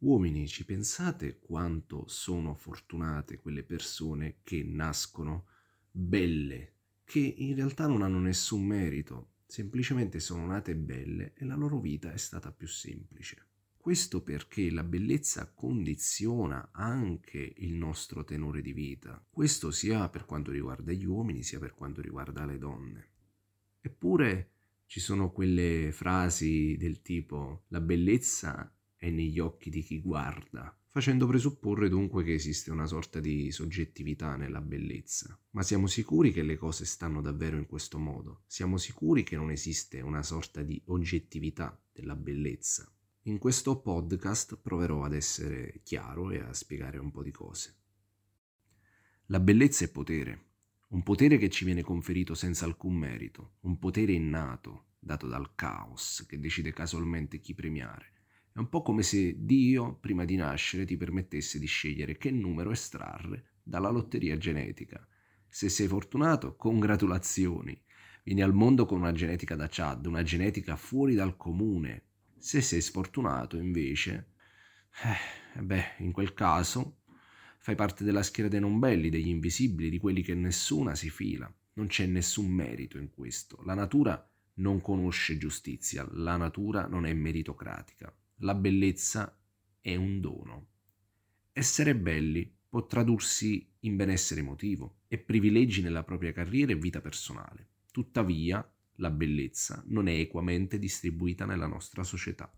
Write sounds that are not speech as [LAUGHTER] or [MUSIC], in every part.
Uomini, ci pensate quanto sono fortunate quelle persone che nascono belle, che in realtà non hanno nessun merito, semplicemente sono nate belle e la loro vita è stata più semplice. Questo perché la bellezza condiziona anche il nostro tenore di vita, questo sia per quanto riguarda gli uomini sia per quanto riguarda le donne. Eppure ci sono quelle frasi del tipo la bellezza è negli occhi di chi guarda, facendo presupporre dunque che esiste una sorta di soggettività nella bellezza. Ma siamo sicuri che le cose stanno davvero in questo modo? Siamo sicuri che non esiste una sorta di oggettività della bellezza? In questo podcast proverò ad essere chiaro e a spiegare un po' di cose. La bellezza è potere, un potere che ci viene conferito senza alcun merito, un potere innato, dato dal caos, che decide casualmente chi premiare è un po' come se Dio, prima di nascere, ti permettesse di scegliere che numero estrarre dalla lotteria genetica. Se sei fortunato, congratulazioni. Vieni al mondo con una genetica da Chad, una genetica fuori dal comune. Se sei sfortunato, invece, eh, beh, in quel caso fai parte della schiera dei non belli, degli invisibili, di quelli che nessuna si fila. Non c'è nessun merito in questo. La natura non conosce giustizia, la natura non è meritocratica la bellezza è un dono. Essere belli può tradursi in benessere emotivo e privilegi nella propria carriera e vita personale. Tuttavia, la bellezza non è equamente distribuita nella nostra società.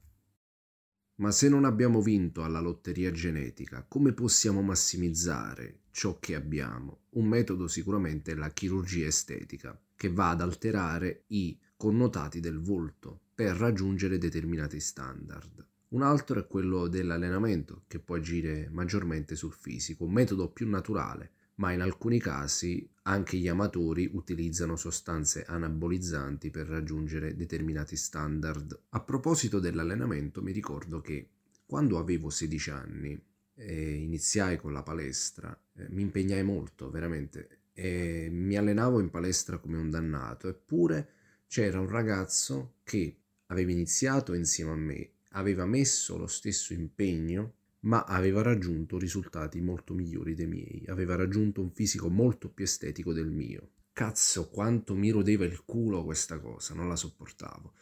Ma se non abbiamo vinto alla lotteria genetica, come possiamo massimizzare ciò che abbiamo? Un metodo sicuramente è la chirurgia estetica, che va ad alterare i connotati del volto per raggiungere determinati standard. Un altro è quello dell'allenamento, che può agire maggiormente sul fisico, un metodo più naturale, ma in alcuni casi anche gli amatori utilizzano sostanze anabolizzanti per raggiungere determinati standard. A proposito dell'allenamento, mi ricordo che quando avevo 16 anni e iniziai con la palestra, eh, mi impegnai molto, veramente, e mi allenavo in palestra come un dannato, eppure c'era un ragazzo che aveva iniziato insieme a me aveva messo lo stesso impegno, ma aveva raggiunto risultati molto migliori dei miei, aveva raggiunto un fisico molto più estetico del mio. Cazzo, quanto mi rodeva il culo questa cosa, non la sopportavo.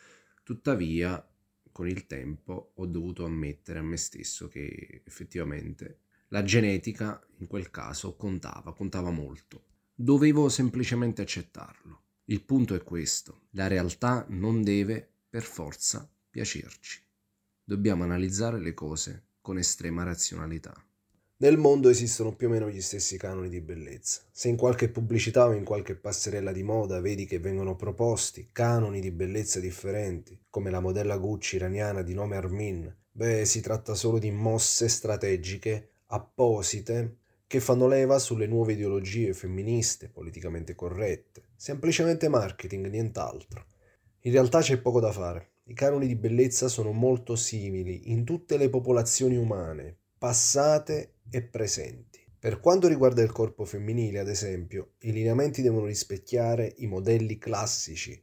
Tuttavia, con il tempo ho dovuto ammettere a me stesso che effettivamente la genetica in quel caso contava, contava molto. Dovevo semplicemente accettarlo. Il punto è questo, la realtà non deve per forza piacerci dobbiamo analizzare le cose con estrema razionalità. Nel mondo esistono più o meno gli stessi canoni di bellezza. Se in qualche pubblicità o in qualche passerella di moda vedi che vengono proposti canoni di bellezza differenti, come la modella Gucci iraniana di nome Armin, beh, si tratta solo di mosse strategiche apposite che fanno leva sulle nuove ideologie femministe, politicamente corrette. Semplicemente marketing, nient'altro. In realtà c'è poco da fare. I canoni di bellezza sono molto simili in tutte le popolazioni umane, passate e presenti. Per quanto riguarda il corpo femminile, ad esempio, i lineamenti devono rispecchiare i modelli classici.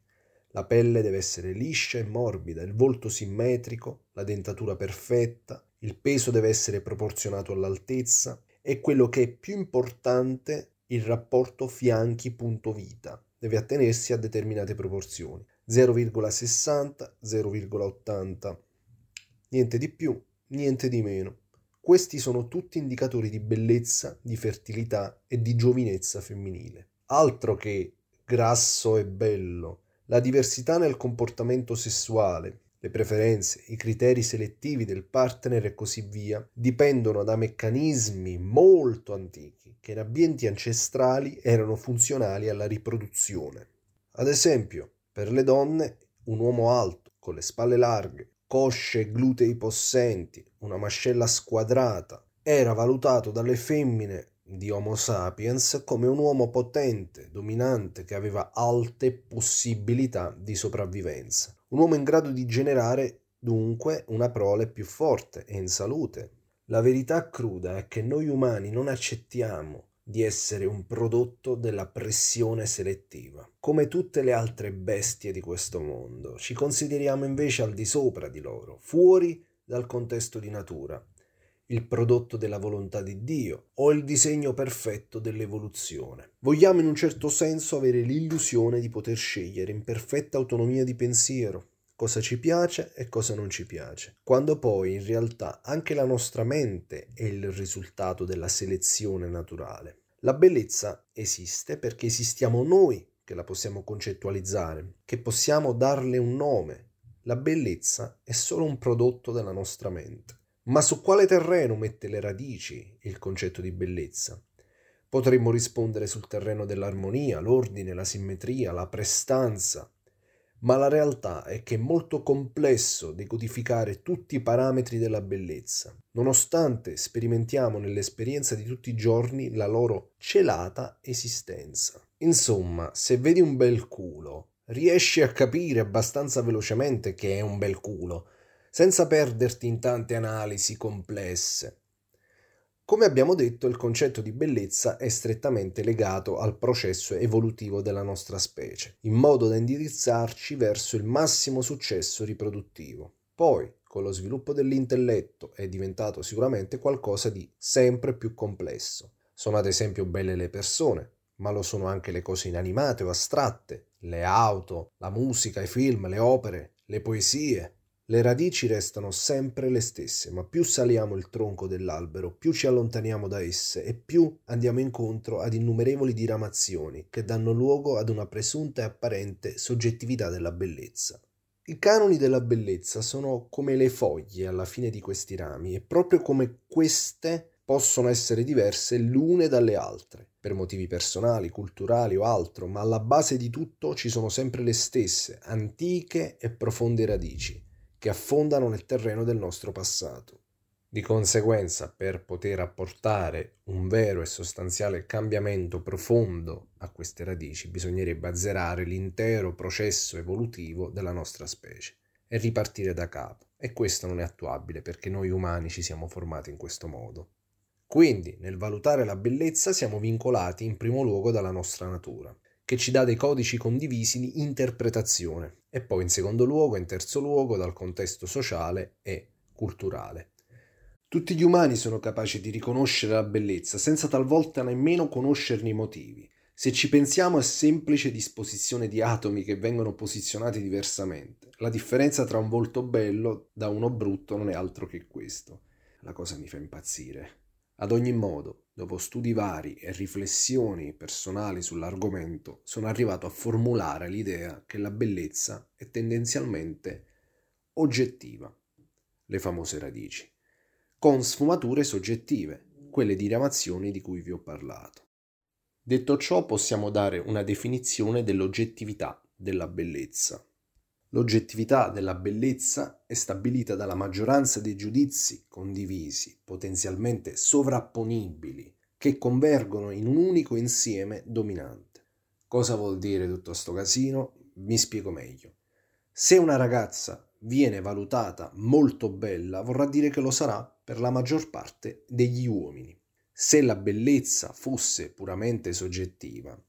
La pelle deve essere liscia e morbida, il volto simmetrico, la dentatura perfetta, il peso deve essere proporzionato all'altezza e quello che è più importante, il rapporto fianchi-punto vita deve attenersi a determinate proporzioni. 0,60, 0,80. Niente di più, niente di meno. Questi sono tutti indicatori di bellezza, di fertilità e di giovinezza femminile. Altro che grasso e bello. La diversità nel comportamento sessuale, le preferenze, i criteri selettivi del partner e così via dipendono da meccanismi molto antichi che in ambienti ancestrali erano funzionali alla riproduzione. Ad esempio, per le donne, un uomo alto, con le spalle larghe, cosce e glutei possenti, una mascella squadrata, era valutato dalle femmine di Homo sapiens come un uomo potente, dominante, che aveva alte possibilità di sopravvivenza. Un uomo in grado di generare dunque una prole più forte e in salute. La verità cruda è che noi umani non accettiamo di essere un prodotto della pressione selettiva. Come tutte le altre bestie di questo mondo, ci consideriamo invece al di sopra di loro, fuori dal contesto di natura. il prodotto della volontà di Dio o il disegno perfetto dell'evoluzione. Vogliamo in un certo senso avere l'illusione di poter scegliere in perfetta autonomia di pensiero cosa ci piace e cosa non ci piace, quando poi in realtà anche la nostra mente è il risultato della selezione naturale. La bellezza esiste perché esistiamo noi che la possiamo concettualizzare, che possiamo darle un nome. La bellezza è solo un prodotto della nostra mente. Ma su quale terreno mette le radici il concetto di bellezza? Potremmo rispondere sul terreno dell'armonia, l'ordine, la simmetria, la prestanza, ma la realtà è che è molto complesso decodificare tutti i parametri della bellezza, nonostante sperimentiamo nell'esperienza di tutti i giorni la loro celata esistenza. Insomma, se vedi un bel culo, riesci a capire abbastanza velocemente che è un bel culo, senza perderti in tante analisi complesse. Come abbiamo detto, il concetto di bellezza è strettamente legato al processo evolutivo della nostra specie, in modo da indirizzarci verso il massimo successo riproduttivo. Poi, con lo sviluppo dell'intelletto, è diventato sicuramente qualcosa di sempre più complesso. Sono ad esempio belle le persone, ma lo sono anche le cose inanimate o astratte, le auto, la musica, i film, le opere, le poesie, le radici restano sempre le stesse, ma più saliamo il tronco dell'albero, più ci allontaniamo da esse e più andiamo incontro ad innumerevoli diramazioni che danno luogo ad una presunta e apparente soggettività della bellezza. I canoni della bellezza sono come le foglie alla fine di questi rami e proprio come queste possono essere diverse l'une dalle altre, per motivi personali, culturali o altro, ma alla base di tutto ci sono sempre le stesse, antiche e profonde radici che affondano nel terreno del nostro passato. Di conseguenza, per poter apportare un vero e sostanziale cambiamento profondo a queste radici, bisognerebbe azzerare l'intero processo evolutivo della nostra specie e ripartire da capo. E questo non è attuabile perché noi umani ci siamo formati in questo modo. Quindi, nel valutare la bellezza, siamo vincolati in primo luogo dalla nostra natura che ci dà dei codici condivisi di interpretazione e poi in secondo luogo, in terzo luogo, dal contesto sociale e culturale. Tutti gli umani sono capaci di riconoscere la bellezza senza talvolta nemmeno conoscerne i motivi. Se ci pensiamo è semplice disposizione di atomi che vengono posizionati diversamente. La differenza tra un volto bello da uno brutto non è altro che questo. La cosa mi fa impazzire. Ad ogni modo, dopo studi vari e riflessioni personali sull'argomento, sono arrivato a formulare l'idea che la bellezza è tendenzialmente oggettiva, le famose radici, con sfumature soggettive, quelle diramazioni di cui vi ho parlato. Detto ciò, possiamo dare una definizione dell'oggettività della bellezza. L'oggettività della bellezza è stabilita dalla maggioranza dei giudizi condivisi, potenzialmente sovrapponibili, che convergono in un unico insieme dominante. Cosa vuol dire tutto sto casino? Mi spiego meglio. Se una ragazza viene valutata molto bella, vorrà dire che lo sarà per la maggior parte degli uomini. Se la bellezza fosse puramente soggettiva,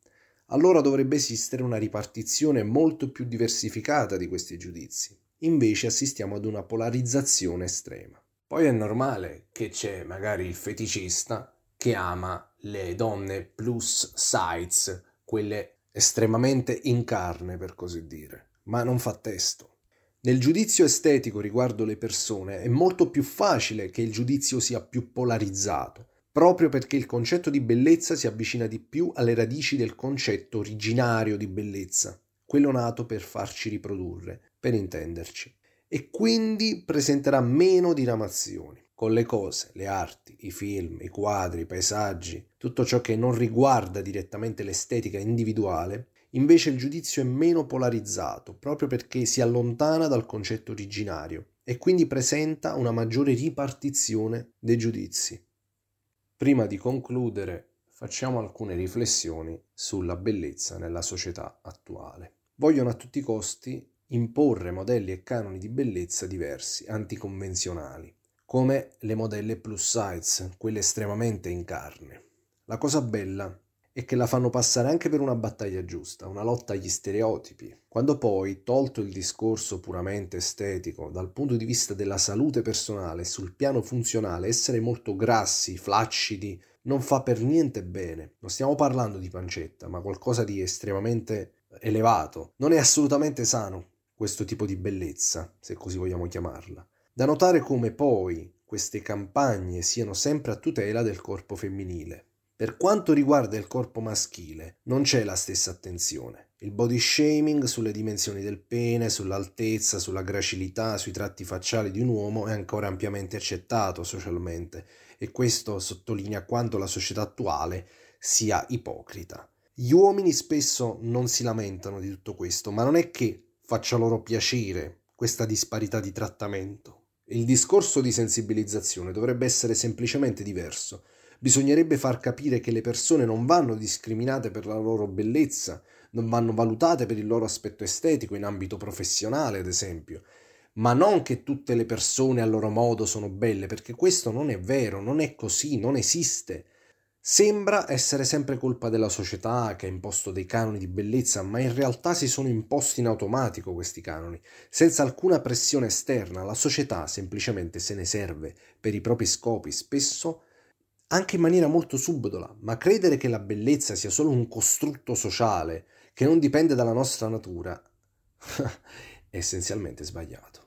allora dovrebbe esistere una ripartizione molto più diversificata di questi giudizi. Invece assistiamo ad una polarizzazione estrema. Poi è normale che c'è magari il feticista che ama le donne plus size, quelle estremamente in carne per così dire, ma non fa testo. Nel giudizio estetico riguardo le persone è molto più facile che il giudizio sia più polarizzato, proprio perché il concetto di bellezza si avvicina di più alle radici del concetto originario di bellezza, quello nato per farci riprodurre, per intenderci, e quindi presenterà meno diramazioni. Con le cose, le arti, i film, i quadri, i paesaggi, tutto ciò che non riguarda direttamente l'estetica individuale, invece il giudizio è meno polarizzato, proprio perché si allontana dal concetto originario e quindi presenta una maggiore ripartizione dei giudizi. Prima di concludere, facciamo alcune riflessioni sulla bellezza nella società attuale. Vogliono a tutti i costi imporre modelli e canoni di bellezza diversi, anticonvenzionali, come le modelle plus size, quelle estremamente in carne. La cosa bella e che la fanno passare anche per una battaglia giusta, una lotta agli stereotipi. Quando poi, tolto il discorso puramente estetico, dal punto di vista della salute personale, sul piano funzionale, essere molto grassi, flaccidi, non fa per niente bene. Non stiamo parlando di pancetta, ma qualcosa di estremamente elevato. Non è assolutamente sano questo tipo di bellezza, se così vogliamo chiamarla. Da notare come poi queste campagne siano sempre a tutela del corpo femminile. Per quanto riguarda il corpo maschile, non c'è la stessa attenzione. Il body shaming sulle dimensioni del pene, sull'altezza, sulla gracilità, sui tratti facciali di un uomo è ancora ampiamente accettato socialmente e questo sottolinea quanto la società attuale sia ipocrita. Gli uomini spesso non si lamentano di tutto questo, ma non è che faccia loro piacere questa disparità di trattamento. Il discorso di sensibilizzazione dovrebbe essere semplicemente diverso Bisognerebbe far capire che le persone non vanno discriminate per la loro bellezza, non vanno valutate per il loro aspetto estetico in ambito professionale, ad esempio, ma non che tutte le persone a loro modo sono belle, perché questo non è vero, non è così, non esiste. Sembra essere sempre colpa della società che ha imposto dei canoni di bellezza, ma in realtà si sono imposti in automatico questi canoni, senza alcuna pressione esterna. La società semplicemente se ne serve per i propri scopi, spesso anche in maniera molto subdola, ma credere che la bellezza sia solo un costrutto sociale che non dipende dalla nostra natura [LAUGHS] è essenzialmente sbagliato.